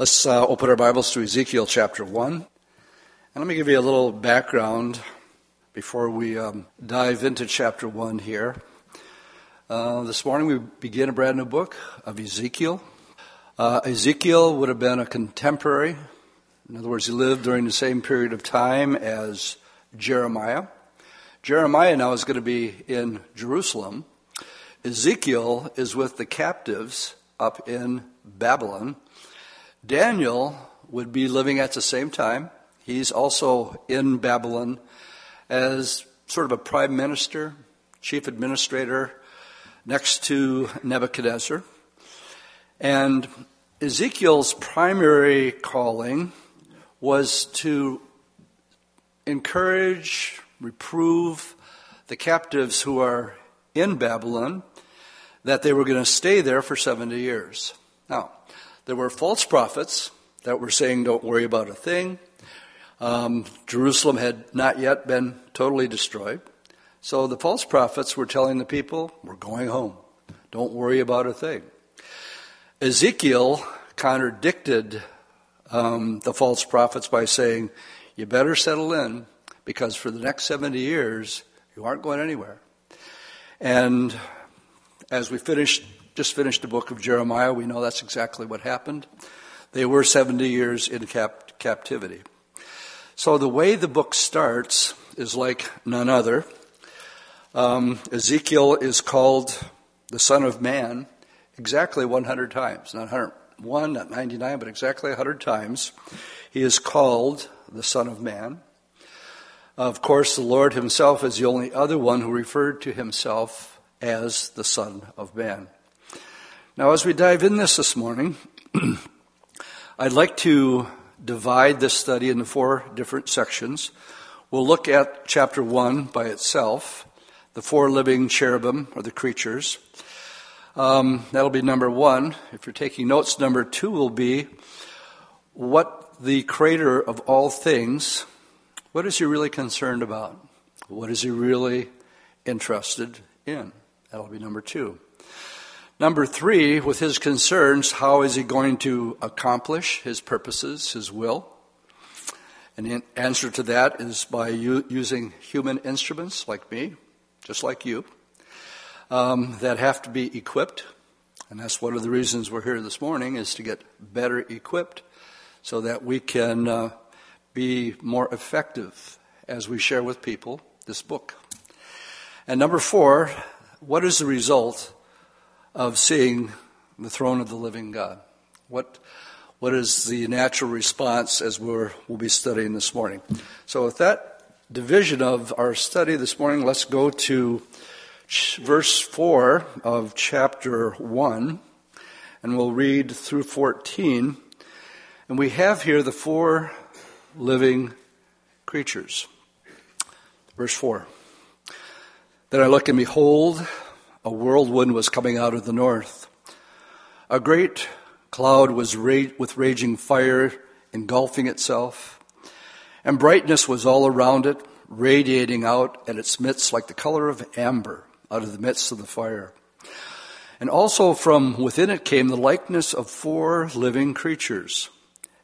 Let's uh, open our Bibles to Ezekiel chapter 1. And let me give you a little background before we um, dive into chapter 1 here. Uh, this morning we begin a brand new book of Ezekiel. Uh, Ezekiel would have been a contemporary. In other words, he lived during the same period of time as Jeremiah. Jeremiah now is going to be in Jerusalem. Ezekiel is with the captives up in Babylon. Daniel would be living at the same time. He's also in Babylon as sort of a prime minister, chief administrator next to Nebuchadnezzar. And Ezekiel's primary calling was to encourage, reprove the captives who are in Babylon that they were going to stay there for 70 years. Now, there were false prophets that were saying, don't worry about a thing. Um, Jerusalem had not yet been totally destroyed. So the false prophets were telling the people, we're going home. Don't worry about a thing. Ezekiel contradicted um, the false prophets by saying, you better settle in because for the next 70 years, you aren't going anywhere. And as we finished just finished the book of Jeremiah. We know that's exactly what happened. They were 70 years in cap- captivity. So the way the book starts is like none other. Um, Ezekiel is called the Son of Man exactly 100 times. Not 101, not 99, but exactly 100 times. He is called the Son of Man. Of course, the Lord Himself is the only other one who referred to Himself as the Son of Man. Now, as we dive in this this morning, I'd like to divide this study into four different sections. We'll look at chapter one by itself, the four living cherubim, or the creatures. Um, that'll be number one. If you're taking notes, number two will be what the creator of all things, what is he really concerned about? What is he really interested in? That'll be number two. Number three, with his concerns, how is he going to accomplish his purposes, his will? And the answer to that is by u- using human instruments like me, just like you, um, that have to be equipped. And that's one of the reasons we're here this morning is to get better equipped so that we can uh, be more effective as we share with people this book. And number four, what is the result of seeing the throne of the living God? What, what is the natural response as we're, we'll be studying this morning? So, with that division of our study this morning, let's go to verse 4 of chapter 1, and we'll read through 14. And we have here the four living creatures. Verse 4 Then I look and behold, a whirlwind was coming out of the north. A great cloud was ra- with raging fire engulfing itself, and brightness was all around it, radiating out at its midst like the color of amber out of the midst of the fire. And also from within it came the likeness of four living creatures,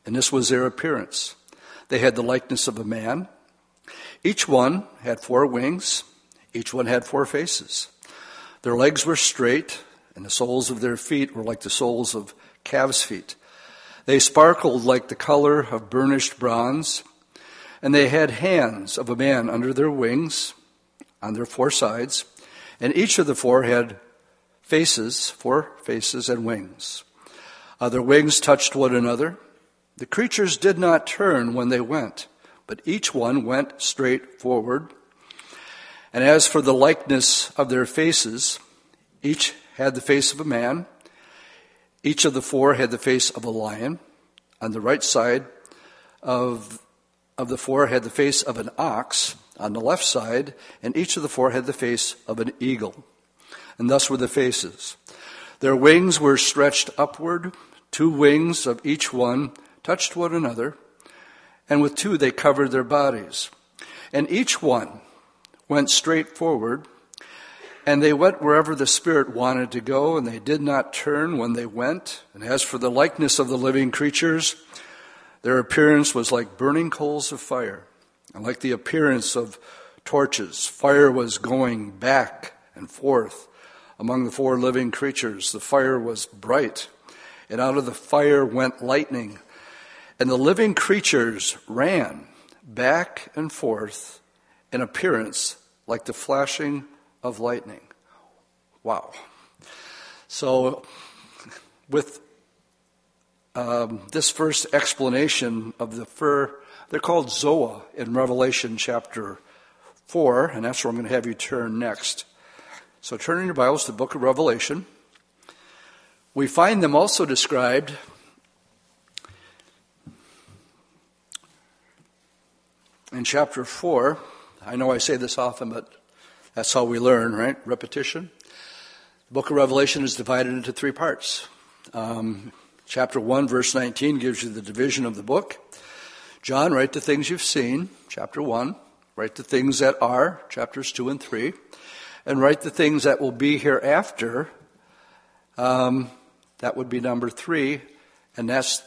and this was their appearance. They had the likeness of a man. Each one had four wings, each one had four faces. Their legs were straight, and the soles of their feet were like the soles of calves' feet. They sparkled like the color of burnished bronze, and they had hands of a man under their wings, on their four sides, and each of the four had faces, four faces and wings. Uh, their wings touched one another. The creatures did not turn when they went, but each one went straight forward. And as for the likeness of their faces, each had the face of a man. Each of the four had the face of a lion. On the right side of, of the four had the face of an ox on the left side, and each of the four had the face of an eagle. And thus were the faces. Their wings were stretched upward, two wings of each one touched one another, and with two they covered their bodies. And each one went straight forward, And they went wherever the Spirit wanted to go, and they did not turn when they went. And as for the likeness of the living creatures, their appearance was like burning coals of fire, and like the appearance of torches. Fire was going back and forth among the four living creatures. The fire was bright, and out of the fire went lightning. And the living creatures ran back and forth in appearance like the flashing of lightning. Wow. So, with um, this first explanation of the fur, they're called Zoa in Revelation chapter 4, and that's where I'm going to have you turn next. So, turn in your Bibles to the book of Revelation. We find them also described in chapter 4. I know I say this often, but that's how we learn, right? Repetition. The book of Revelation is divided into three parts. Um, chapter 1, verse 19 gives you the division of the book. John, write the things you've seen, chapter 1. Write the things that are, chapters 2 and 3. And write the things that will be hereafter. Um, that would be number 3. And that's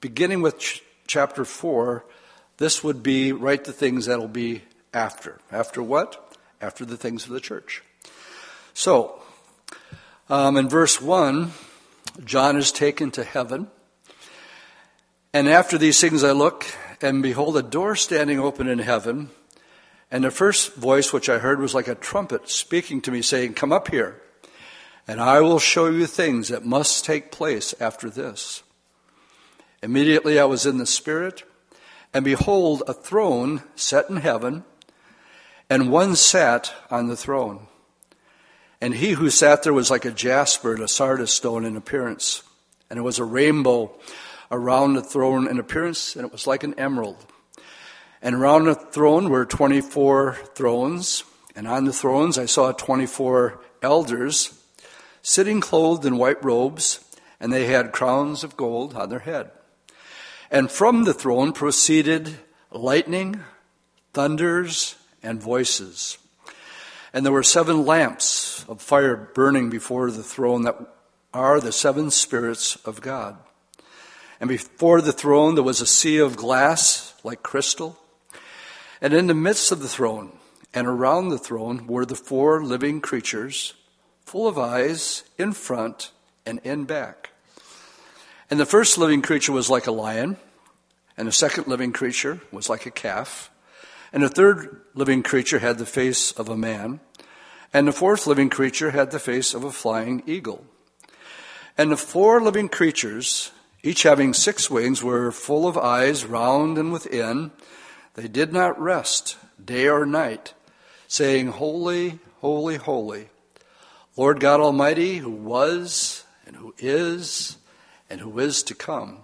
beginning with ch- chapter 4. This would be write the things that will be after. After what? after the things of the church. So, um, in verse 1, John is taken to heaven. And after these things I look, and behold, a door standing open in heaven. And the first voice which I heard was like a trumpet speaking to me, saying, Come up here, and I will show you things that must take place after this. Immediately I was in the Spirit, and behold, a throne set in heaven and one sat on the throne. And he who sat there was like a jasper and a sardius stone in appearance. And it was a rainbow around the throne in appearance, and it was like an emerald. And around the throne were 24 thrones, and on the thrones I saw 24 elders sitting clothed in white robes, and they had crowns of gold on their head. And from the throne proceeded lightning, thunders, and voices. And there were seven lamps of fire burning before the throne that are the seven spirits of God. And before the throne there was a sea of glass like crystal. And in the midst of the throne and around the throne were the four living creatures, full of eyes in front and in back. And the first living creature was like a lion, and the second living creature was like a calf. And the third living creature had the face of a man. And the fourth living creature had the face of a flying eagle. And the four living creatures, each having six wings, were full of eyes round and within. They did not rest day or night, saying, Holy, holy, holy, Lord God Almighty, who was and who is and who is to come.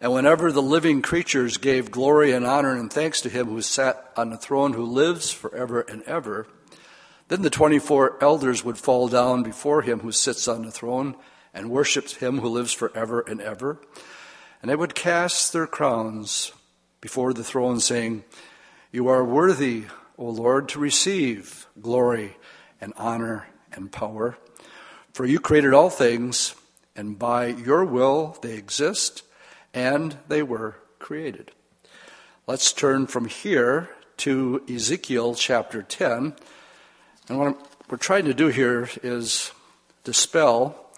And whenever the living creatures gave glory and honor and thanks to him who sat on the throne, who lives forever and ever, then the 24 elders would fall down before him who sits on the throne and worship him who lives forever and ever. And they would cast their crowns before the throne, saying, You are worthy, O Lord, to receive glory and honor and power. For you created all things, and by your will they exist and they were created. Let's turn from here to Ezekiel chapter 10. And what we're trying to do here is dispel.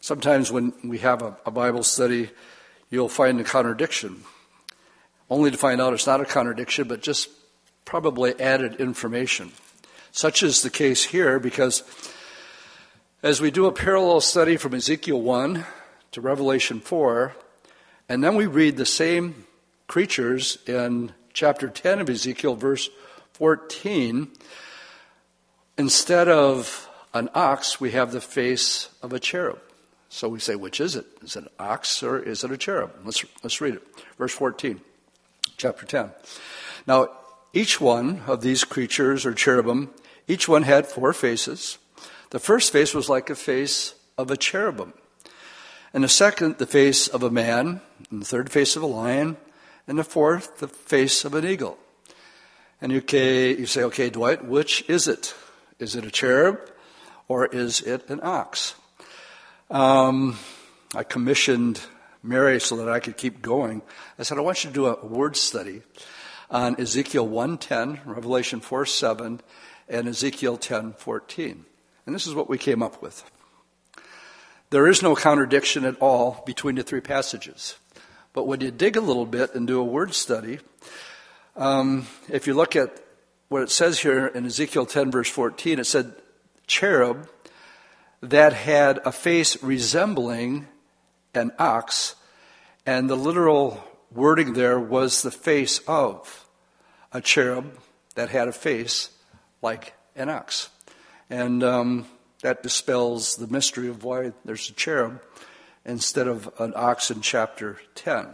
Sometimes when we have a, a Bible study, you'll find a contradiction, only to find out it's not a contradiction, but just probably added information. Such is the case here because as we do a parallel study from Ezekiel 1 to Revelation 4, and then we read the same creatures in chapter 10 of Ezekiel, verse 14. Instead of an ox, we have the face of a cherub. So we say, which is it? Is it an ox or is it a cherub? Let's, let's read it. Verse 14, chapter 10. Now, each one of these creatures or cherubim, each one had four faces. The first face was like a face of a cherubim and the second, the face of a man, and the third, face of a lion, and the fourth, the face of an eagle. And you, you say, okay, Dwight, which is it? Is it a cherub or is it an ox? Um, I commissioned Mary so that I could keep going. I said, I want you to do a word study on Ezekiel 1:10, Revelation 4:7, and Ezekiel 10:14. And this is what we came up with. There is no contradiction at all between the three passages. But when you dig a little bit and do a word study, um, if you look at what it says here in Ezekiel 10, verse 14, it said, cherub that had a face resembling an ox, and the literal wording there was the face of a cherub that had a face like an ox. And um, that dispels the mystery of why there's a cherub instead of an ox in chapter 10.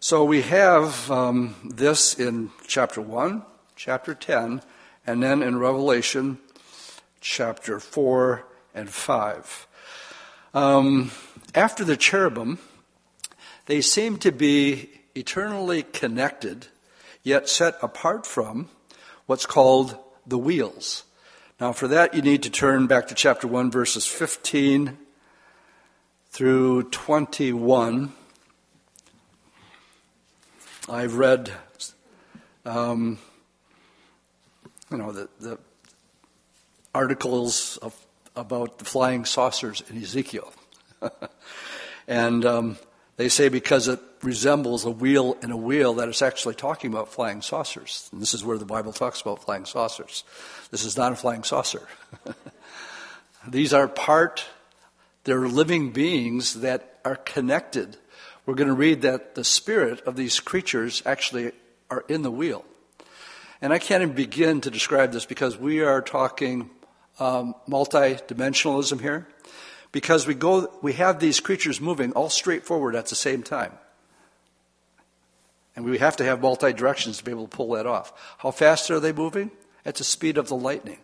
So we have um, this in chapter 1, chapter 10, and then in Revelation chapter 4 and 5. Um, after the cherubim, they seem to be eternally connected, yet set apart from what's called the wheels. Now, for that, you need to turn back to chapter 1, verses 15 through 21. I've read, um, you know, the, the articles of, about the flying saucers in Ezekiel. and um, they say because it resembles a wheel in a wheel that it's actually talking about flying saucers. And this is where the Bible talks about flying saucers. This is not a flying saucer. These are part, they're living beings that are connected. We're going to read that the spirit of these creatures actually are in the wheel. And I can't even begin to describe this because we are talking um, multi-dimensionalism here because we go we have these creatures moving all straight forward at the same time. And we have to have multi directions to be able to pull that off. How fast are they moving? At the speed of the lightning.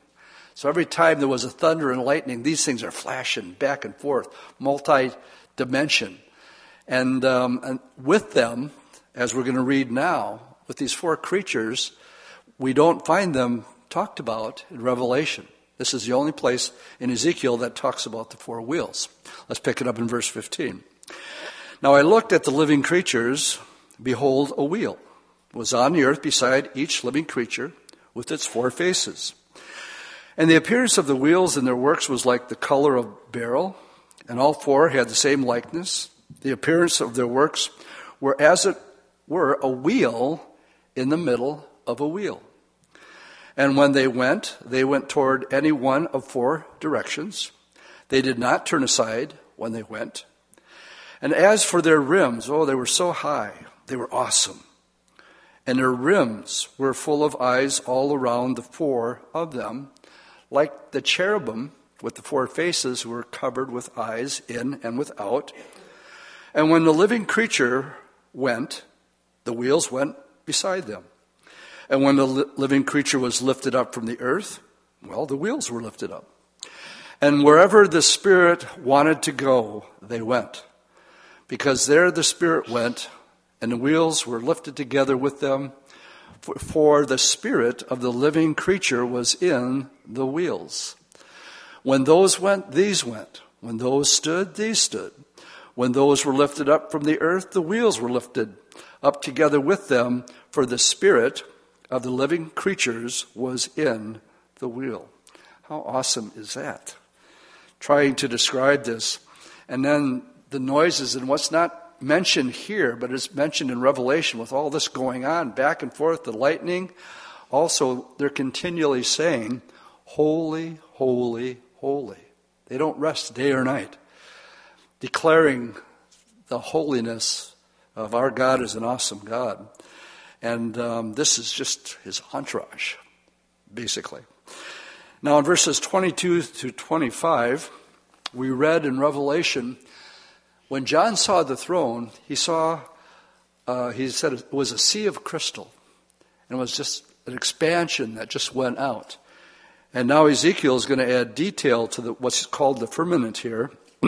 So every time there was a thunder and lightning these things are flashing back and forth multi dimension and, um, and with them as we're going to read now with these four creatures we don't find them talked about in revelation this is the only place in Ezekiel that talks about the four wheels. Let's pick it up in verse 15. Now I looked at the living creatures, behold, a wheel was on the earth beside each living creature with its four faces. And the appearance of the wheels and their works was like the color of beryl, and all four had the same likeness. The appearance of their works were as it were a wheel in the middle of a wheel. And when they went, they went toward any one of four directions. They did not turn aside when they went. And as for their rims, oh, they were so high. They were awesome. And their rims were full of eyes all around the four of them, like the cherubim with the four faces were covered with eyes in and without. And when the living creature went, the wheels went beside them. And when the living creature was lifted up from the earth, well, the wheels were lifted up. And wherever the Spirit wanted to go, they went. Because there the Spirit went, and the wheels were lifted together with them, for the Spirit of the living creature was in the wheels. When those went, these went. When those stood, these stood. When those were lifted up from the earth, the wheels were lifted up together with them, for the Spirit of the living creatures was in the wheel. How awesome is that? Trying to describe this. And then the noises and what's not mentioned here, but is mentioned in Revelation with all this going on, back and forth, the lightning. Also, they're continually saying, Holy, holy, holy. They don't rest day or night, declaring the holiness of our God as an awesome God. And um, this is just his entourage, basically. Now, in verses 22 to 25, we read in Revelation when John saw the throne, he saw, uh, he said it was a sea of crystal. And it was just an expansion that just went out. And now Ezekiel is going to add detail to the, what's called the firmament here.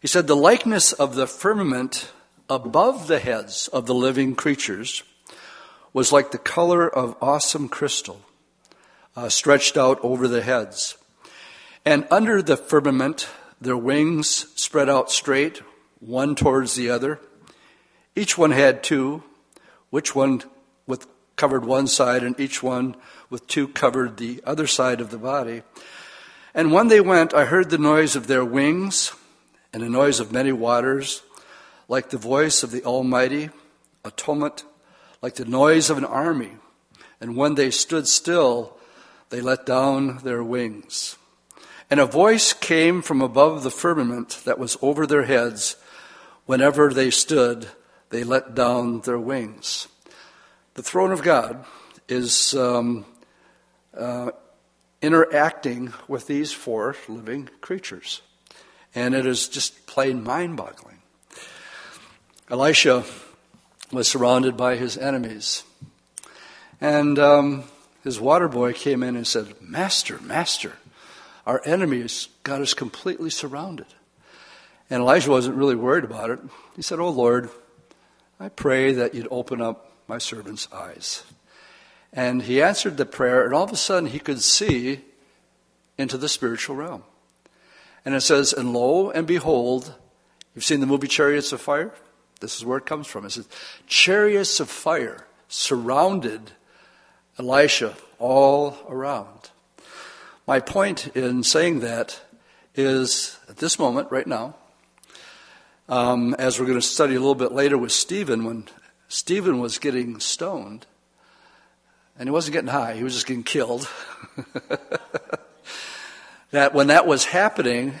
he said, The likeness of the firmament above the heads of the living creatures was like the color of awesome crystal, uh, stretched out over the heads. And under the firmament, their wings spread out straight, one towards the other. Each one had two, which one with covered one side, and each one with two covered the other side of the body. And when they went, I heard the noise of their wings and the noise of many waters, like the voice of the Almighty, a tumult, like the noise of an army. And when they stood still, they let down their wings. And a voice came from above the firmament that was over their heads. Whenever they stood, they let down their wings. The throne of God is um, uh, interacting with these four living creatures. And it is just plain mind boggling. Elisha was surrounded by his enemies. And um, his water boy came in and said, Master, Master, our enemies got us completely surrounded. And Elijah wasn't really worried about it. He said, Oh Lord, I pray that you'd open up my servant's eyes. And he answered the prayer, and all of a sudden he could see into the spiritual realm. And it says, And lo and behold, you've seen the movie Chariots of Fire? This is where it comes from. It says, Chariots of fire surrounded Elisha all around. My point in saying that is at this moment, right now, um, as we're going to study a little bit later with Stephen, when Stephen was getting stoned, and he wasn't getting high, he was just getting killed. that when that was happening,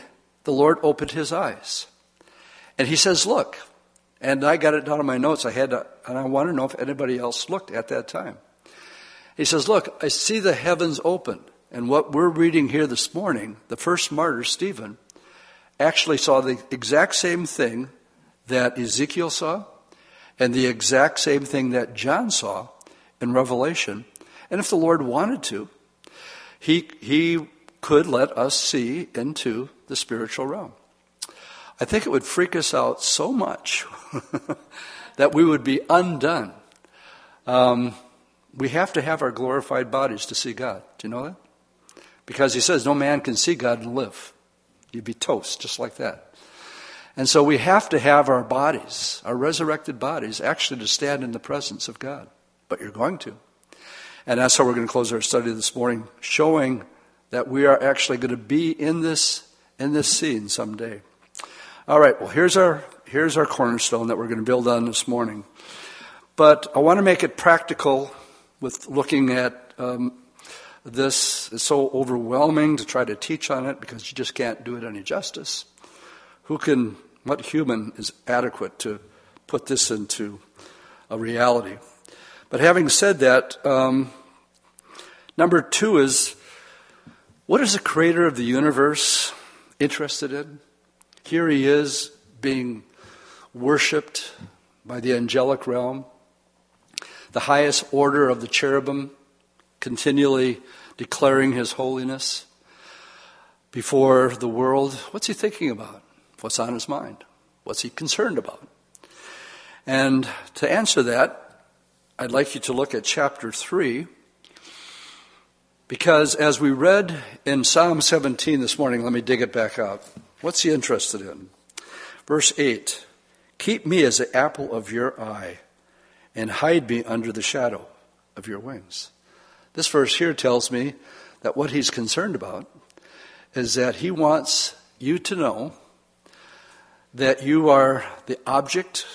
the Lord opened his eyes. And he says, Look, and I got it down in my notes. I had to, and I want to know if anybody else looked at that time. He says, Look, I see the heavens open. And what we're reading here this morning, the first martyr, Stephen, actually saw the exact same thing that Ezekiel saw and the exact same thing that John saw in Revelation. And if the Lord wanted to, he, he could let us see into the spiritual realm. I think it would freak us out so much that we would be undone. Um, we have to have our glorified bodies to see God. Do you know that? Because he says no man can see God and live. You'd be toast, just like that. And so we have to have our bodies, our resurrected bodies, actually to stand in the presence of God. But you're going to. And that's how we're going to close our study this morning, showing that we are actually going to be in this, in this scene someday. All right, well, here's our, here's our cornerstone that we're going to build on this morning. But I want to make it practical with looking at um, this. It's so overwhelming to try to teach on it because you just can't do it any justice. Who can, what human is adequate to put this into a reality? But having said that, um, number two is what is the creator of the universe interested in? Here he is being worshiped by the angelic realm, the highest order of the cherubim continually declaring his holiness before the world. What's he thinking about? What's on his mind? What's he concerned about? And to answer that, I'd like you to look at chapter 3. Because as we read in Psalm 17 this morning, let me dig it back out. What's he interested in? Verse 8 Keep me as the apple of your eye, and hide me under the shadow of your wings. This verse here tells me that what he's concerned about is that he wants you to know that you are the object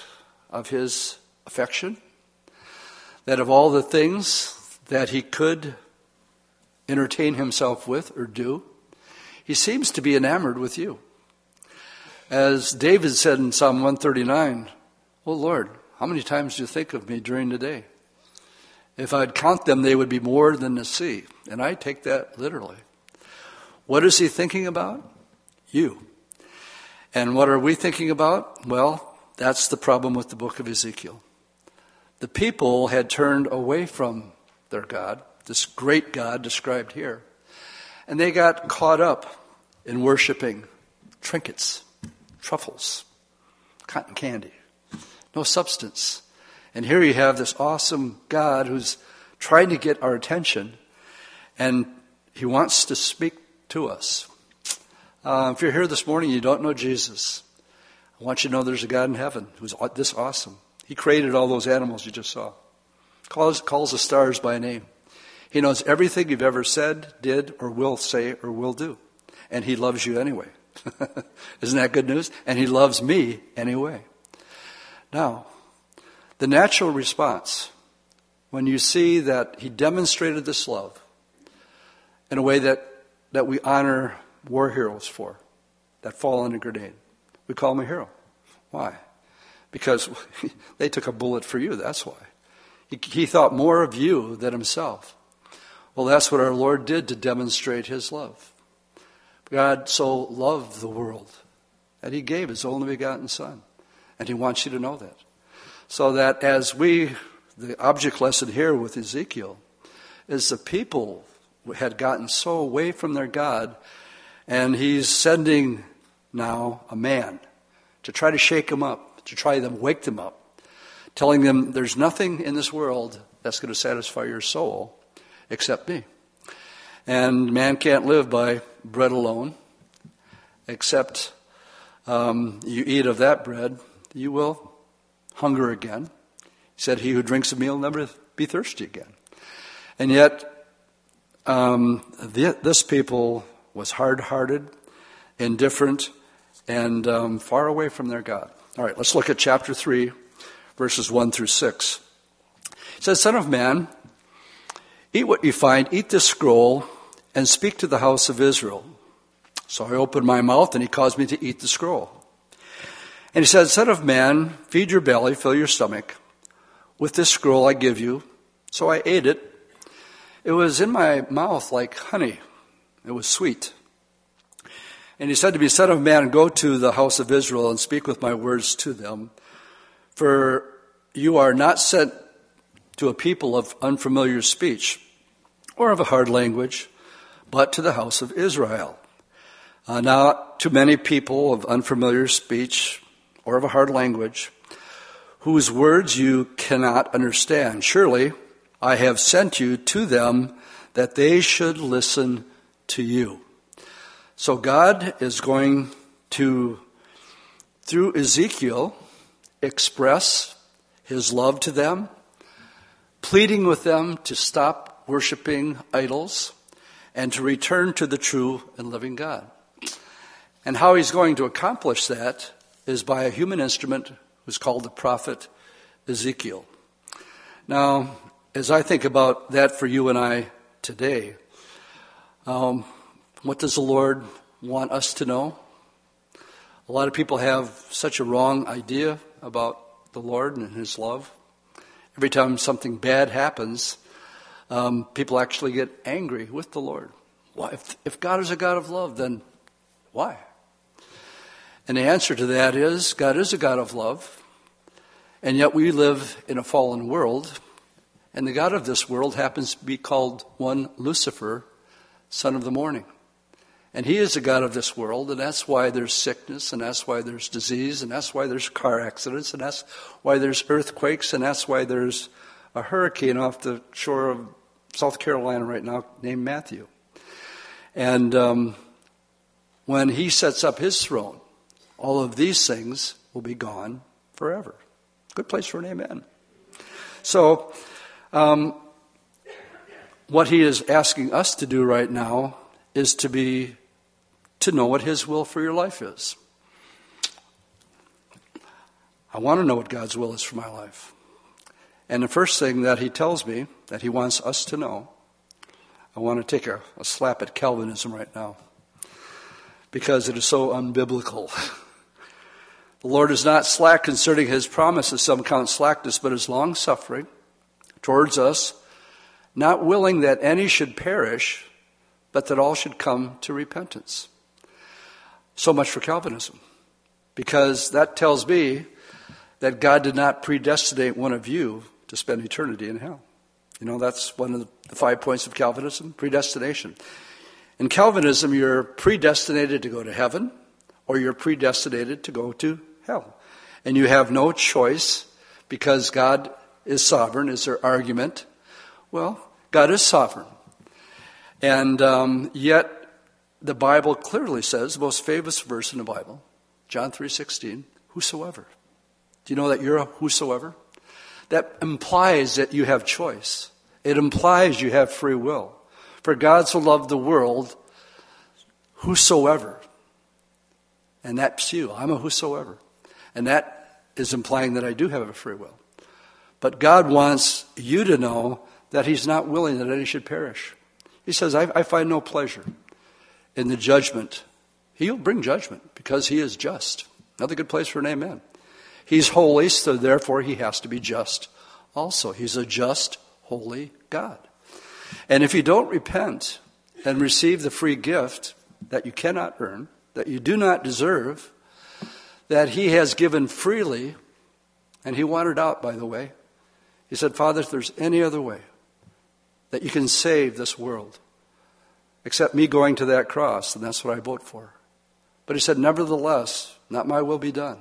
of his affection, that of all the things that he could entertain himself with or do, he seems to be enamored with you. As David said in Psalm 139, Oh Lord, how many times do you think of me during the day? If I'd count them, they would be more than the sea. And I take that literally. What is he thinking about? You. And what are we thinking about? Well, that's the problem with the book of Ezekiel. The people had turned away from their God, this great God described here, and they got caught up in worshiping trinkets truffles, cotton candy, no substance. And here you have this awesome God who's trying to get our attention, And He wants to speak to us. Uh, if you're here this morning, you don't know Jesus. I want you to know there's a God in heaven who's this awesome. He created all those animals you just saw. Calls, calls the stars by name. He knows everything you've ever said, did, or will say, or will do. And He loves you anyway. Isn't that good news? And He loves me anyway. Now, the natural response when you see that He demonstrated this love in a way that, that we honor war heroes for, that fall in a grenade, we call them a hero. Why? Because they took a bullet for you, that's why. He, he thought more of you than himself. Well, that's what our Lord did to demonstrate his love. God so loved the world that he gave his only begotten Son. And he wants you to know that. So that as we, the object lesson here with Ezekiel, is the people had gotten so away from their God, and he's sending now a man to try to shake them up, to try to wake them up, telling them there's nothing in this world that's going to satisfy your soul except me. And man can't live by bread alone, except um, you eat of that bread, you will hunger again. He said, He who drinks a meal never be thirsty again. And yet, um, the, this people was hard hearted, indifferent, and um, far away from their God. All right, let's look at chapter 3, verses 1 through 6. It says, Son of man, eat what you find, eat this scroll, and speak to the house of Israel. So I opened my mouth, and he caused me to eat the scroll. And he said, Son of man, feed your belly, fill your stomach. With this scroll I give you. So I ate it. It was in my mouth like honey. It was sweet. And he said to me, Son of man, go to the house of Israel and speak with my words to them. For you are not sent to a people of unfamiliar speech or of a hard language, but to the house of Israel. Uh, not to many people of unfamiliar speech or of a hard language, whose words you cannot understand. Surely I have sent you to them that they should listen to you. So God is going to, through Ezekiel, express his love to them, pleading with them to stop worshiping idols and to return to the true and living God. And how he's going to accomplish that is by a human instrument who's called the prophet Ezekiel. Now, as I think about that for you and I today, um, what does the Lord want us to know? A lot of people have such a wrong idea about the Lord and His love. Every time something bad happens, um, people actually get angry with the Lord. Why? If, if God is a God of love, then why? And the answer to that is God is a God of love, and yet we live in a fallen world, and the God of this world happens to be called one Lucifer, son of the morning. And he is the God of this world, and that's why there's sickness, and that's why there's disease, and that's why there's car accidents, and that's why there's earthquakes, and that's why there's a hurricane off the shore of South Carolina right now named Matthew. And um, when he sets up his throne, all of these things will be gone forever. Good place for an amen. So, um, what he is asking us to do right now is to be to know what his will for your life is. I want to know what God's will is for my life. And the first thing that he tells me that he wants us to know, I want to take a, a slap at Calvinism right now because it is so unbiblical. The Lord is not slack concerning his promises, some count slackness, but is long suffering towards us, not willing that any should perish, but that all should come to repentance. So much for Calvinism, because that tells me that God did not predestinate one of you to spend eternity in hell. You know, that's one of the five points of Calvinism predestination. In Calvinism, you're predestinated to go to heaven, or you're predestinated to go to hell. And you have no choice because God is sovereign, is their argument. Well, God is sovereign. And um, yet, the Bible clearly says, the most famous verse in the Bible, John 3.16, whosoever. Do you know that you're a whosoever? That implies that you have choice. It implies you have free will. For God so loved the world, whosoever. And that's you. I'm a whosoever. And that is implying that I do have a free will. But God wants you to know that He's not willing that any should perish. He says, I, I find no pleasure in the judgment. He'll bring judgment because He is just. Another good place for an amen. He's holy, so therefore He has to be just also. He's a just, holy God. And if you don't repent and receive the free gift that you cannot earn, that you do not deserve, that He has given freely, and He wanted out, by the way. He said, Father, if there's any other way that you can save this world, except me going to that cross, and that's what I vote for. But He said, Nevertheless, not my will be done.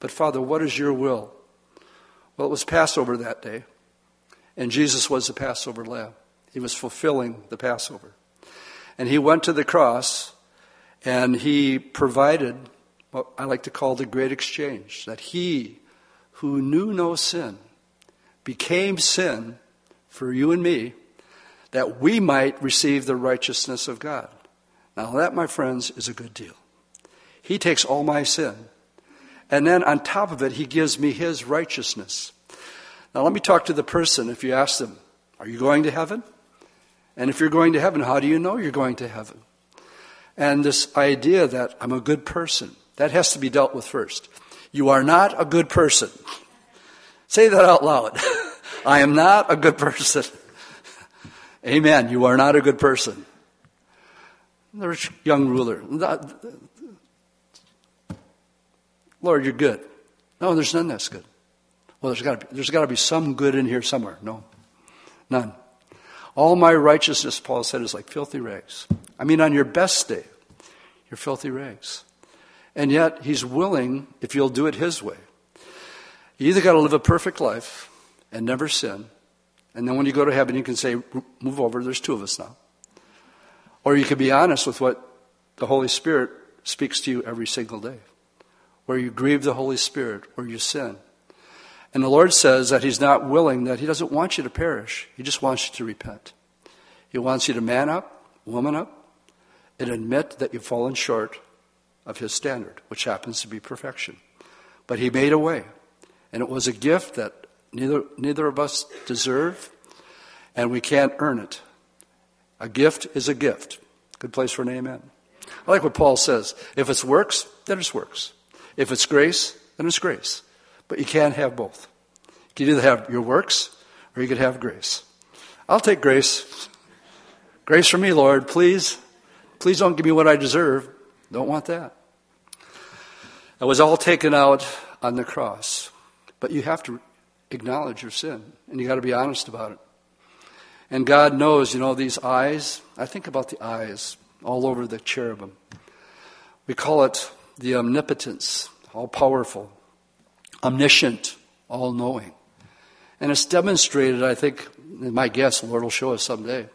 But Father, what is your will? Well, it was Passover that day, and Jesus was the Passover lamb. He was fulfilling the Passover. And he went to the cross and he provided what I like to call the great exchange that he who knew no sin became sin for you and me that we might receive the righteousness of God. Now, that, my friends, is a good deal. He takes all my sin, and then on top of it, he gives me his righteousness. Now, let me talk to the person if you ask them, Are you going to heaven? And if you're going to heaven, how do you know you're going to heaven? And this idea that I'm a good person, that has to be dealt with first. You are not a good person. Say that out loud. I am not a good person. Amen. You are not a good person. The rich young ruler. Lord, you're good. No, there's none that's good. Well, there's got to be, there's got to be some good in here somewhere. No, none. All my righteousness, Paul said, is like filthy rags. I mean, on your best day, you're filthy rags. And yet, he's willing, if you'll do it his way. You either got to live a perfect life and never sin, and then when you go to heaven, you can say, Move over, there's two of us now. Or you can be honest with what the Holy Spirit speaks to you every single day, where you grieve the Holy Spirit, where you sin. And the Lord says that He's not willing, that He doesn't want you to perish. He just wants you to repent. He wants you to man up, woman up, and admit that you've fallen short of His standard, which happens to be perfection. But He made a way. And it was a gift that neither, neither of us deserve, and we can't earn it. A gift is a gift. Good place for an amen. I like what Paul says. If it's works, then it's works. If it's grace, then it's grace. But you can't have both. You can either have your works or you could have grace. I'll take grace. Grace for me, Lord, please. Please don't give me what I deserve. Don't want that. It was all taken out on the cross. But you have to acknowledge your sin, and you got to be honest about it. And God knows, you know, these eyes. I think about the eyes all over the cherubim. We call it the omnipotence, all powerful omniscient, all knowing. And it's demonstrated, I think, my guess, Lord will show us someday,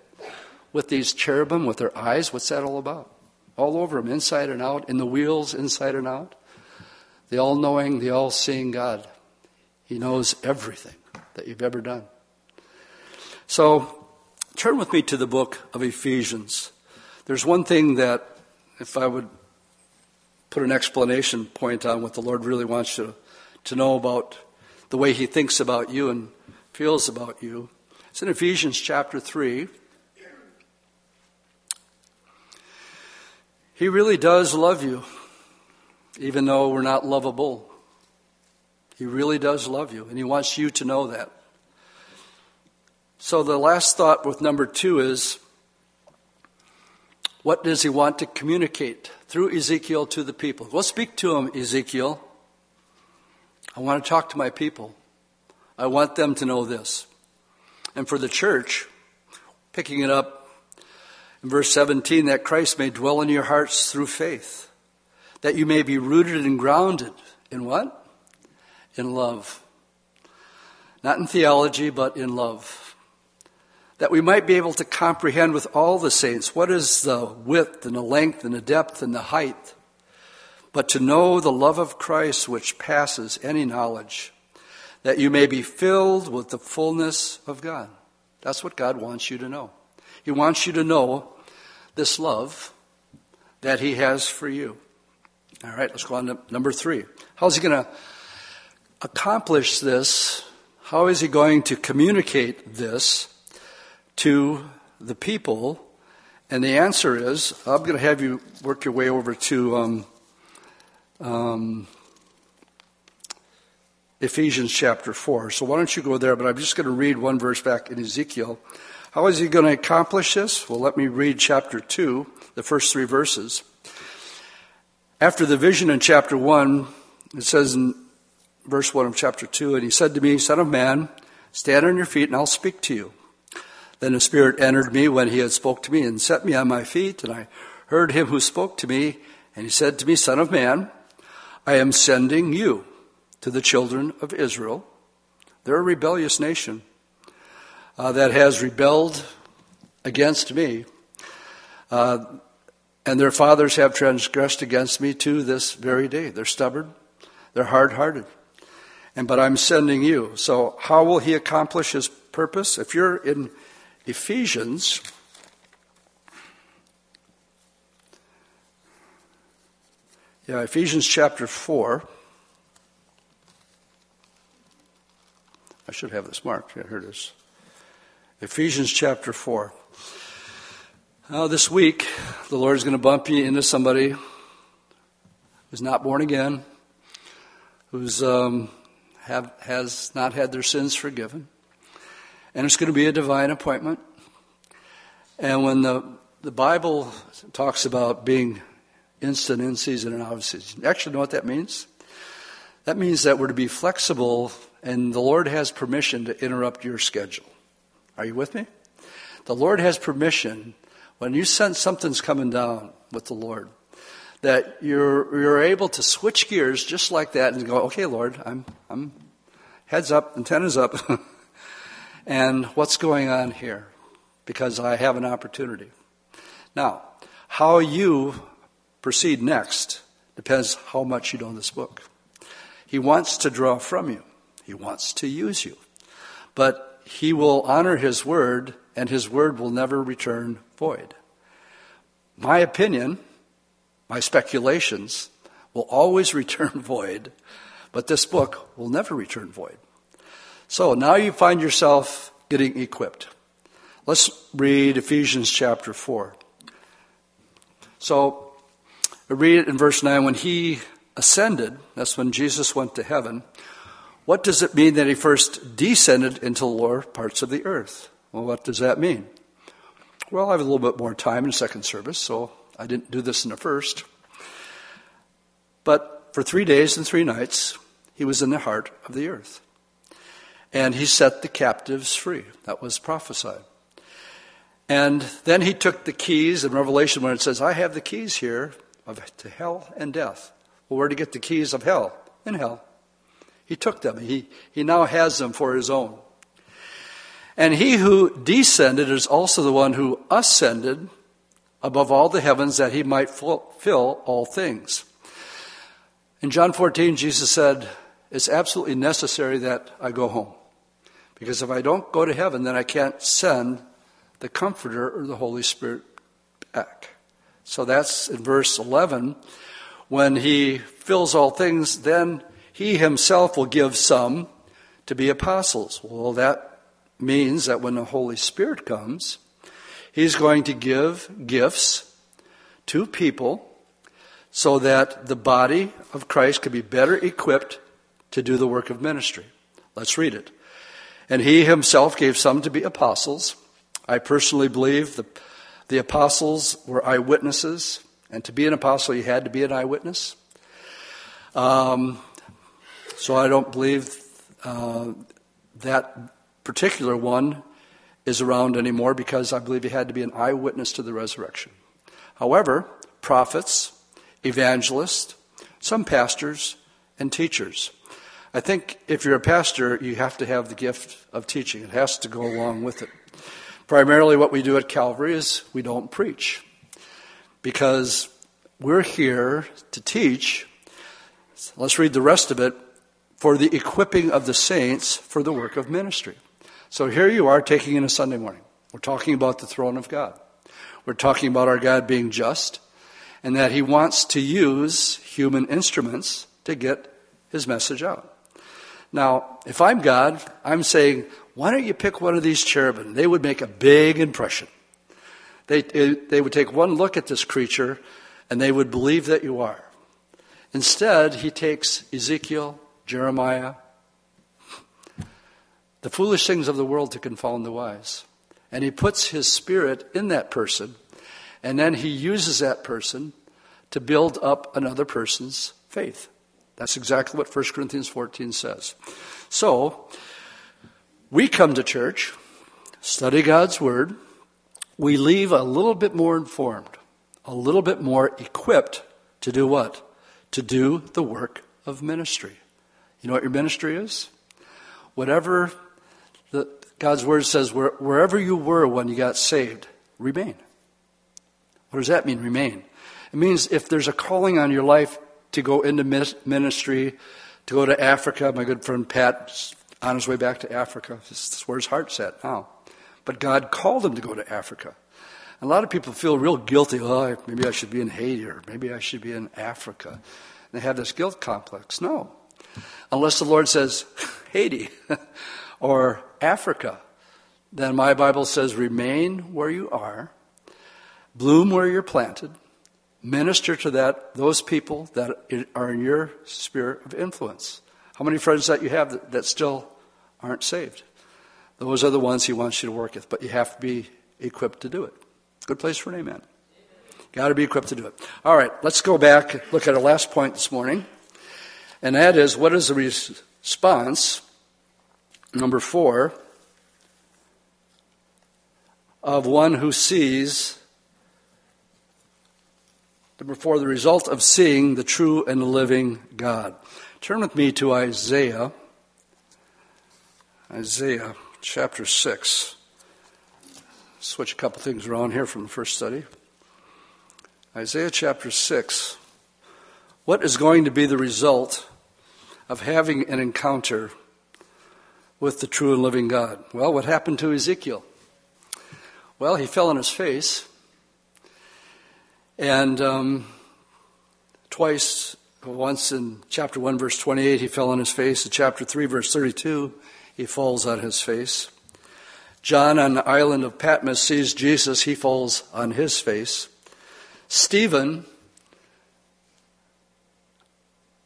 with these cherubim, with their eyes. What's that all about? All over them, inside and out, in the wheels, inside and out. The all knowing, the all seeing God. He knows everything that you've ever done. So, turn with me to the book of Ephesians. There's one thing that, if I would put an explanation point on what the Lord really wants you to know about the way he thinks about you and feels about you. It's in Ephesians chapter 3. He really does love you, even though we're not lovable. He really does love you, and he wants you to know that. So, the last thought with number two is what does he want to communicate through Ezekiel to the people? Well, speak to him, Ezekiel. I want to talk to my people. I want them to know this. And for the church, picking it up in verse 17, that Christ may dwell in your hearts through faith, that you may be rooted and grounded in what? In love. Not in theology, but in love. that we might be able to comprehend with all the saints what is the width and the length and the depth and the height, but to know the love of Christ which passes any knowledge, that you may be filled with the fullness of God. That's what God wants you to know. He wants you to know this love that He has for you. All right, let's go on to number three. How's He going to accomplish this? How is He going to communicate this to the people? And the answer is I'm going to have you work your way over to um, um, Ephesians chapter 4. So why don't you go there? But I'm just going to read one verse back in Ezekiel. How is he going to accomplish this? Well, let me read chapter 2, the first three verses. After the vision in chapter 1, it says in verse 1 of chapter 2, and he said to me, Son of man, stand on your feet and I'll speak to you. Then the Spirit entered me when he had spoke to me and set me on my feet, and I heard him who spoke to me, and he said to me, Son of man, I am sending you to the children of Israel. They're a rebellious nation uh, that has rebelled against me. Uh, and their fathers have transgressed against me to this very day. They're stubborn, they're hard hearted. And but I'm sending you. So how will he accomplish his purpose? If you're in Ephesians, yeah, Ephesians chapter 4. I should have this marked. Yeah, here it is. Ephesians chapter 4. Now, this week, the Lord is going to bump you into somebody who's not born again, who's um, have, has not had their sins forgiven, and it's going to be a divine appointment. And when the, the Bible talks about being instant in season and out of season, actually know what that means? That means that we're to be flexible, and the Lord has permission to interrupt your schedule. Are you with me? The Lord has permission when you sense something's coming down with the Lord that you're, you're able to switch gears just like that and go, okay, Lord, I'm, I'm heads up, antennas up. and what's going on here? Because I have an opportunity. Now, how you proceed next depends how much you know this book. He wants to draw from you. He wants to use you. But he will honor his word, and his word will never return void. My opinion, my speculations, will always return void, but this book will never return void. So now you find yourself getting equipped. Let's read Ephesians chapter 4. So, I read it in verse 9. When he ascended, that's when Jesus went to heaven, what does it mean that he first descended into the lower parts of the earth? Well, what does that mean? Well, I have a little bit more time in second service, so I didn't do this in the first. But for three days and three nights, he was in the heart of the earth. And he set the captives free. That was prophesied. And then he took the keys in Revelation when it says, I have the keys here of, to hell and death. Well, where to get the keys of hell? In hell. He took them. He, he now has them for his own. And he who descended is also the one who ascended above all the heavens that he might fill all things. In John 14, Jesus said, It's absolutely necessary that I go home. Because if I don't go to heaven, then I can't send the Comforter or the Holy Spirit back. So that's in verse 11. When he fills all things, then he himself will give some to be apostles. Well, that means that when the Holy Spirit comes, he's going to give gifts to people so that the body of Christ could be better equipped to do the work of ministry. Let's read it. And he himself gave some to be apostles. I personally believe the, the apostles were eyewitnesses, and to be an apostle, you had to be an eyewitness. Um, so I don't believe uh, that particular one is around anymore because I believe he had to be an eyewitness to the resurrection. However, prophets, evangelists, some pastors, and teachers. I think if you're a pastor, you have to have the gift of teaching. It has to go along with it. Primarily, what we do at Calvary is we don't preach because we're here to teach. Let's read the rest of it for the equipping of the saints for the work of ministry. So here you are taking in a Sunday morning. We're talking about the throne of God. We're talking about our God being just and that he wants to use human instruments to get his message out. Now, if I'm God, I'm saying, why don't you pick one of these cherubim? They would make a big impression. They, they would take one look at this creature and they would believe that you are. Instead, he takes Ezekiel, Jeremiah, the foolish things of the world to confound the wise. And he puts his spirit in that person, and then he uses that person to build up another person's faith. That's exactly what 1 Corinthians 14 says. So, we come to church, study God's Word, we leave a little bit more informed, a little bit more equipped to do what? To do the work of ministry. You know what your ministry is? Whatever God's Word says, where, wherever you were when you got saved, remain. What does that mean, remain? It means if there's a calling on your life to go into ministry, to go to Africa, my good friend Pat on his way back to Africa. This is where his heart's at now. But God called him to go to Africa. a lot of people feel real guilty. Oh, maybe I should be in Haiti or maybe I should be in Africa. And they have this guilt complex. No. Unless the Lord says Haiti or Africa, then my Bible says remain where you are, bloom where you're planted, minister to that those people that are in your sphere of influence. How many friends that you have that, that still aren't saved? Those are the ones he wants you to work with, but you have to be equipped to do it. Good place for an amen. Got to be equipped to do it. All right, let's go back, look at our last point this morning, and that is what is the response, number four, of one who sees Number four, the result of seeing the true and living God. Turn with me to Isaiah, Isaiah chapter 6. Switch a couple things around here from the first study. Isaiah chapter 6. What is going to be the result of having an encounter with the true and living God? Well, what happened to Ezekiel? Well, he fell on his face and um, twice, once in chapter 1, verse 28, he fell on his face. In chapter 3, verse 32, he falls on his face. John on the island of Patmos sees Jesus, he falls on his face. Stephen,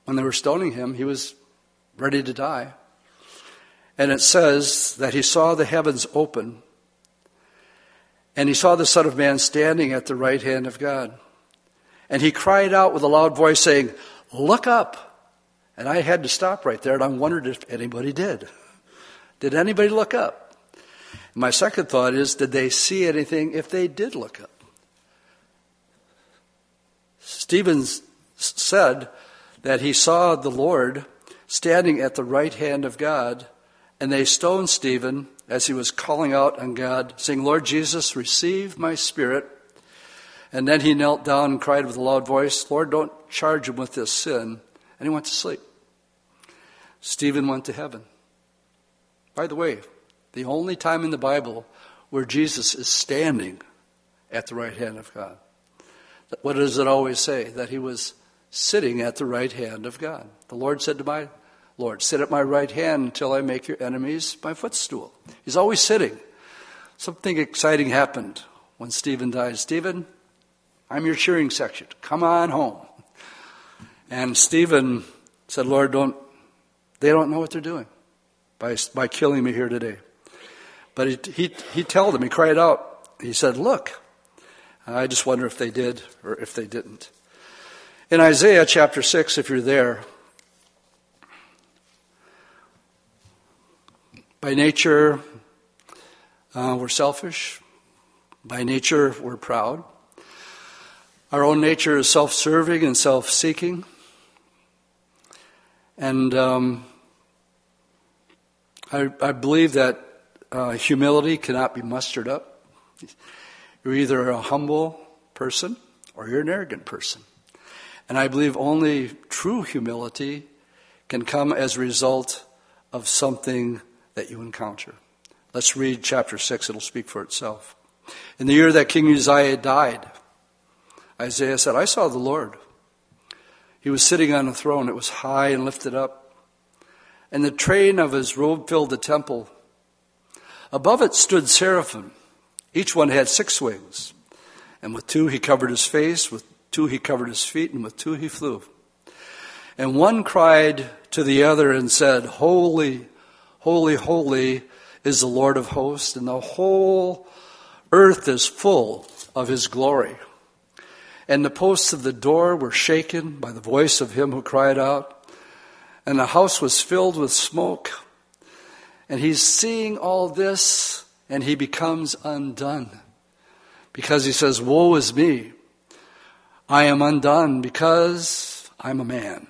when they were stoning him, he was ready to die. And it says that he saw the heavens open and he saw the Son of Man standing at the right hand of God. And he cried out with a loud voice, saying, Look up. And I had to stop right there, and I wondered if anybody did. Did anybody look up? My second thought is, did they see anything if they did look up? Stephen said that he saw the Lord standing at the right hand of God, and they stoned Stephen as he was calling out on God, saying, Lord Jesus, receive my spirit. And then he knelt down and cried with a loud voice, Lord, don't charge him with this sin. And he went to sleep. Stephen went to heaven. By the way, the only time in the Bible where Jesus is standing at the right hand of God. What does it always say? That he was sitting at the right hand of God. The Lord said to my Lord, sit at my right hand until I make your enemies my footstool. He's always sitting. Something exciting happened when Stephen died. Stephen, I'm your cheering section. Come on home. And Stephen said, Lord, don't, they don't know what they're doing by, by killing me here today. But he, he, he told them, he cried out, he said, Look. I just wonder if they did or if they didn't. In Isaiah chapter 6, if you're there, by nature, uh, we're selfish. By nature, we're proud. Our own nature is self serving and self seeking. And um, I, I, believe that uh, humility cannot be mustered up. You're either a humble person or you're an arrogant person. And I believe only true humility can come as a result of something that you encounter. Let's read chapter 6, it'll speak for itself. In the year that King Uzziah died, Isaiah said, I saw the Lord. He was sitting on a throne, it was high and lifted up, and the train of his robe filled the temple. Above it stood seraphim. Each one had six wings, and with two he covered his face, with two he covered his feet, and with two he flew. And one cried to the other and said, Holy, holy, holy is the Lord of hosts, and the whole earth is full of his glory. And the posts of the door were shaken by the voice of him who cried out, and the house was filled with smoke. And he's seeing all this, and he becomes undone. Because he says, Woe is me! I am undone because I'm a man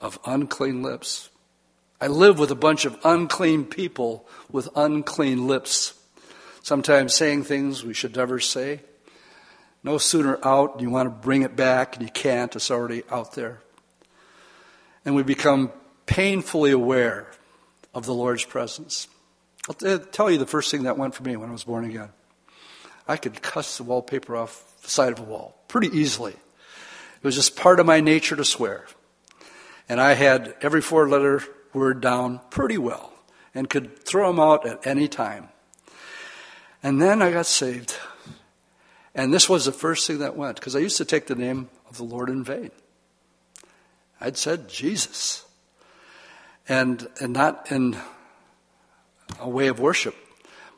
of unclean lips. I live with a bunch of unclean people with unclean lips, sometimes saying things we should never say. No sooner out, you want to bring it back, and you can't, it's already out there. And we become painfully aware of the Lord's presence. I'll tell you the first thing that went for me when I was born again. I could cuss the wallpaper off the side of a wall pretty easily. It was just part of my nature to swear. And I had every four letter word down pretty well and could throw them out at any time. And then I got saved. And this was the first thing that went, because I used to take the name of the Lord in vain. I'd said Jesus. And, and not in a way of worship.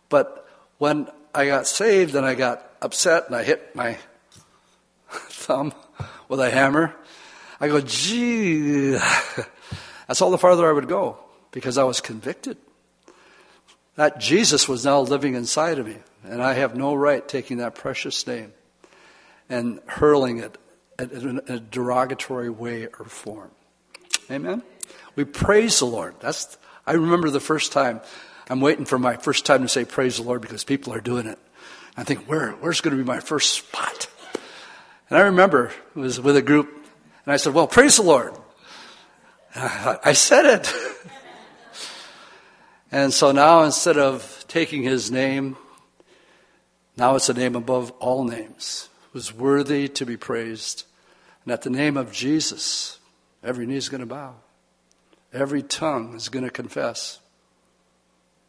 But when I got saved and I got upset and I hit my thumb with a hammer, I go, gee, that's all the farther I would go because I was convicted. That Jesus was now living inside of me, and I have no right taking that precious name and hurling it in a derogatory way or form. Amen? We praise the Lord. That's, I remember the first time, I'm waiting for my first time to say praise the Lord because people are doing it. I think, where, where's going to be my first spot? And I remember it was with a group and I said, Well, praise the Lord. I said it. and so now instead of taking his name, now it's a name above all names, who's worthy to be praised. And at the name of Jesus, every knee is going to bow, every tongue is going to confess.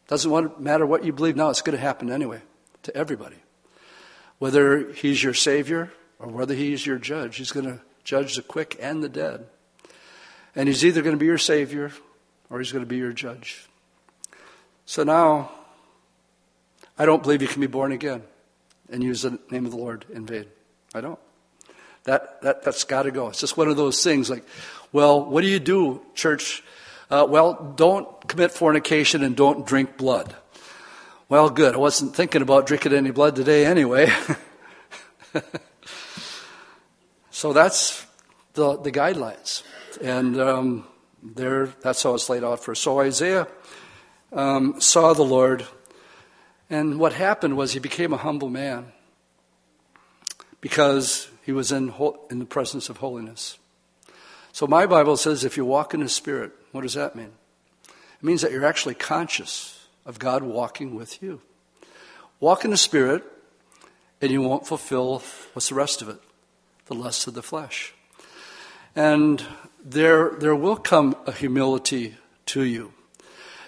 Doesn't matter what you believe now, it's going to happen anyway to everybody. Whether he's your Savior or whether he's your judge, he's going to judge the quick and the dead. And he's either going to be your Savior or he's going to be your judge. So now, I don't believe you can be born again and use the name of the Lord in vain. I don't. That, that, that's got to go. It's just one of those things like, well, what do you do, church? Uh, well, don't commit fornication and don't drink blood. Well, good. I wasn't thinking about drinking any blood today anyway. So that's the, the guidelines. And um, there, that's how it's laid out for us. So Isaiah um, saw the Lord, and what happened was he became a humble man because he was in, in the presence of holiness. So my Bible says if you walk in the Spirit, what does that mean? It means that you're actually conscious of God walking with you. Walk in the Spirit, and you won't fulfill what's the rest of it? the lusts of the flesh. And there, there will come a humility to you.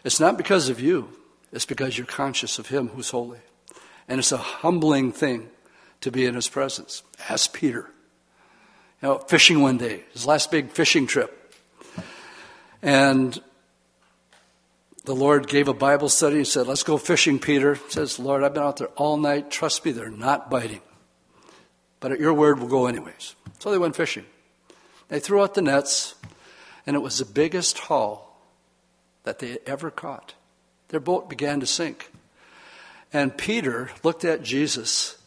It's not because of you, it's because you're conscious of Him who's holy. And it's a humbling thing to be in His presence. Ask Peter. You know, fishing one day, his last big fishing trip. And the Lord gave a Bible study and said, Let's go fishing, Peter. He says, Lord, I've been out there all night. Trust me, they're not biting but at your word we'll go anyways. So they went fishing. They threw out the nets, and it was the biggest haul that they ever caught. Their boat began to sink. And Peter looked at Jesus,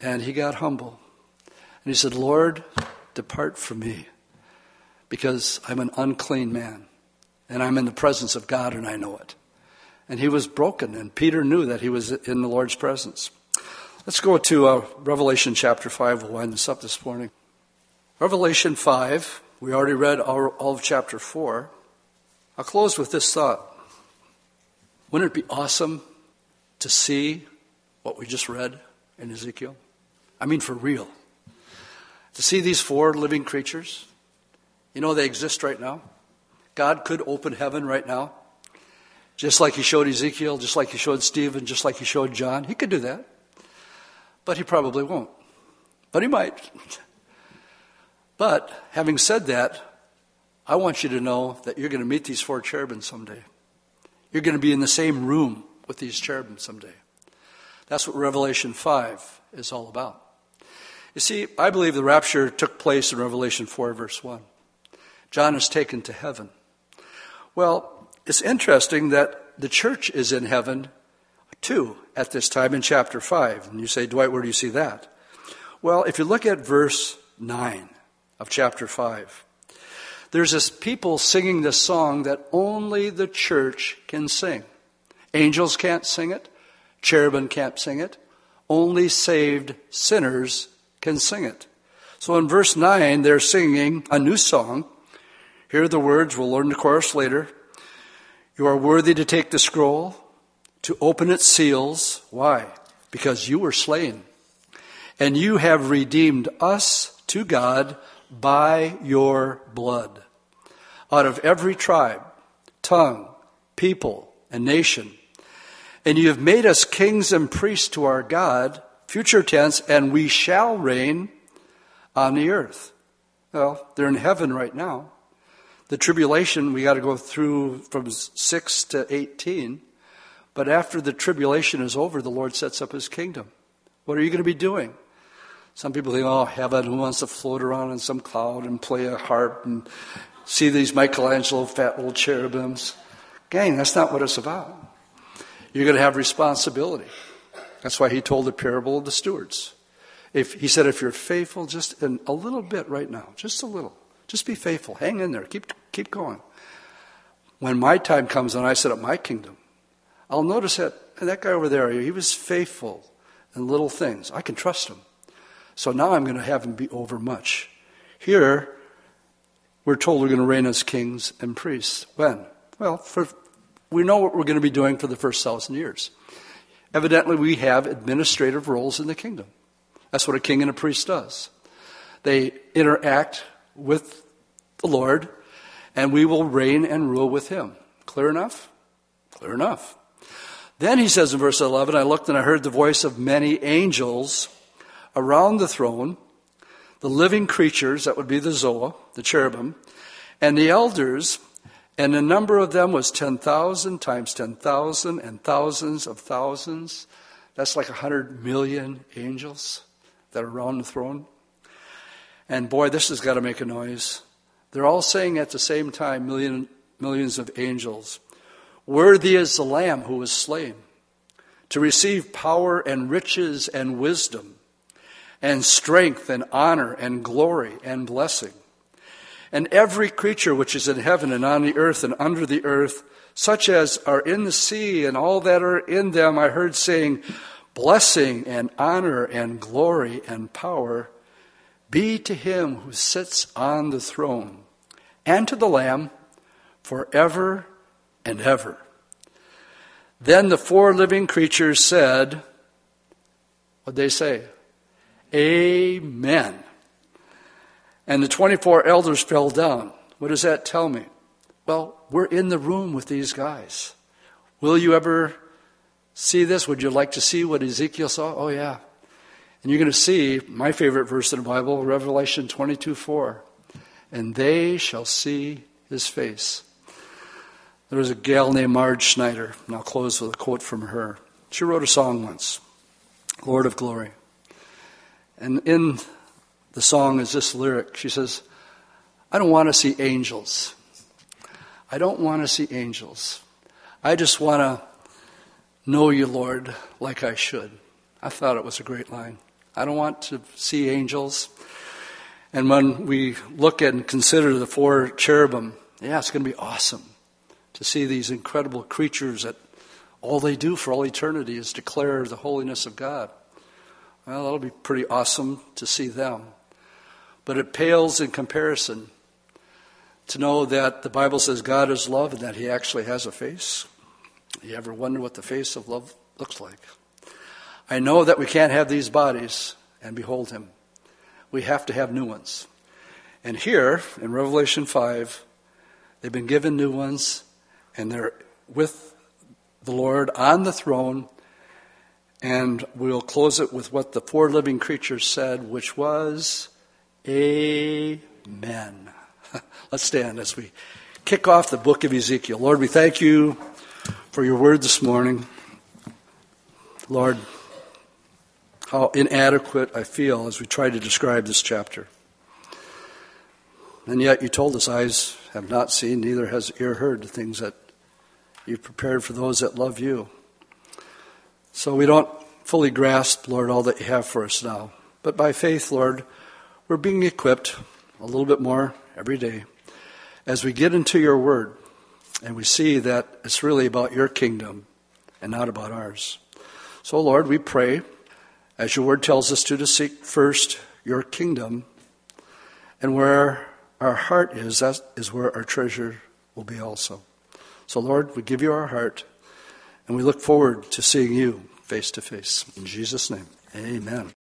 and he got humble. And he said, Lord, depart from me, because I'm an unclean man, and I'm in the presence of God, and I know it. And he was broken, and Peter knew that he was in the Lord's presence. Let's go to uh, Revelation chapter 5. We'll wind this up this morning. Revelation 5, we already read all, of chapter 4. I'll close with this thought. Wouldn't it be awesome to see what we just read in Ezekiel? I mean, for real. To see these four living creatures. You know, they exist right now. God could open heaven right now, just like He showed Ezekiel, just like He showed Stephen, just like He showed John. He could do that. But He probably won't. But He might. But having said that, I want you to know that you're going to meet these four cherubim someday. You're going to be in the same room with these cherubim someday. That's what Revelation 5 is all about. You see, I believe the rapture took place in Revelation 4, verse 1. John is taken to heaven. Well, it's interesting that the church is in heaven too at this time in chapter 5. And you say, Dwight, where do you see that? Well, if you look at verse 9 of chapter 5, there's this people singing this song that only the church can sing. Angels can't sing it, cherubim can't sing it, only saved sinners can sing it. So in verse 9, they're singing a new song. Here are the words, we'll learn the chorus later. You are worthy to take the scroll, to open its seals. Why? Because you were slain, and you have redeemed us to God by your blood. Out of every tribe, tongue, people, and nation. And you have made us kings and priests to our God, future tense, and we shall reign on the earth. Well, they're in heaven right now. The tribulation, we got to go through from 6 to 18. But after the tribulation is over, the Lord sets up his kingdom. What are you going to be doing? Some people think, oh, heaven, who wants to float around in some cloud and play a harp and see these Michelangelo fat little cherubims? Gang, that's not what it's about. You're going to have responsibility. That's why he told the parable of the stewards. If, he said, if you're faithful just in a little bit right now, just a little, just be faithful. Hang in there. Keep, keep going. When my time comes and I set up my kingdom, I'll notice that that guy over there, he was faithful in little things. I can trust him. So now I'm going to have him be over much. Here, we're told we're going to reign as kings and priests. When? Well, for, we know what we're going to be doing for the first thousand years. Evidently, we have administrative roles in the kingdom. That's what a king and a priest does. They interact with the Lord, and we will reign and rule with him. Clear enough? Clear enough. Then he says in verse 11, I looked and I heard the voice of many angels around the throne, the living creatures, that would be the Zoa, the cherubim, and the elders, and the number of them was 10,000 times 10,000 and thousands of thousands. That's like 100 million angels that are around the throne. And boy, this has got to make a noise. They're all saying at the same time, million, millions of angels, Worthy is the Lamb who was slain to receive power and riches and wisdom and strength and honor and glory and blessing. And every creature which is in heaven and on the earth and under the earth, such as are in the sea and all that are in them, I heard saying, Blessing and honor and glory and power be to him who sits on the throne and to the Lamb forever and ever. Then the four living creatures said, What'd they say? Amen. And the 24 elders fell down. What does that tell me? Well, we're in the room with these guys. Will you ever see this? Would you like to see what Ezekiel saw? Oh, yeah. And you're going to see my favorite verse in the Bible, Revelation 22 4. And they shall see his face. There was a gal named Marge Schneider, and I'll close with a quote from her. She wrote a song once, Lord of Glory. And in the song is this lyric. She says, I don't want to see angels. I don't want to see angels. I just want to know you, Lord, like I should. I thought it was a great line. I don't want to see angels. And when we look at and consider the four cherubim, yeah, it's going to be awesome to see these incredible creatures that all they do for all eternity is declare the holiness of God. Well, that'll be pretty awesome to see them. But it pales in comparison to know that the Bible says God is love and that He actually has a face. You ever wonder what the face of love looks like? I know that we can't have these bodies and behold Him. We have to have new ones. And here in Revelation 5, they've been given new ones and they're with the Lord on the throne. And we'll close it with what the four living creatures said, which was, Amen. Let's stand as we kick off the book of Ezekiel. Lord, we thank you for your word this morning. Lord, how inadequate I feel as we try to describe this chapter. And yet you told us, eyes have not seen, neither has ear heard the things that you've prepared for those that love you. So we don't fully grasp, Lord, all that you have for us now. But by faith, Lord, we're being equipped a little bit more every day as we get into your word and we see that it's really about your kingdom and not about ours. So, Lord, we pray, as your word tells us to, to seek first your kingdom, and where our heart is, that is where our treasure will be also. So, Lord, we give you our heart, and we look forward to seeing you face to face. In Jesus' name, amen.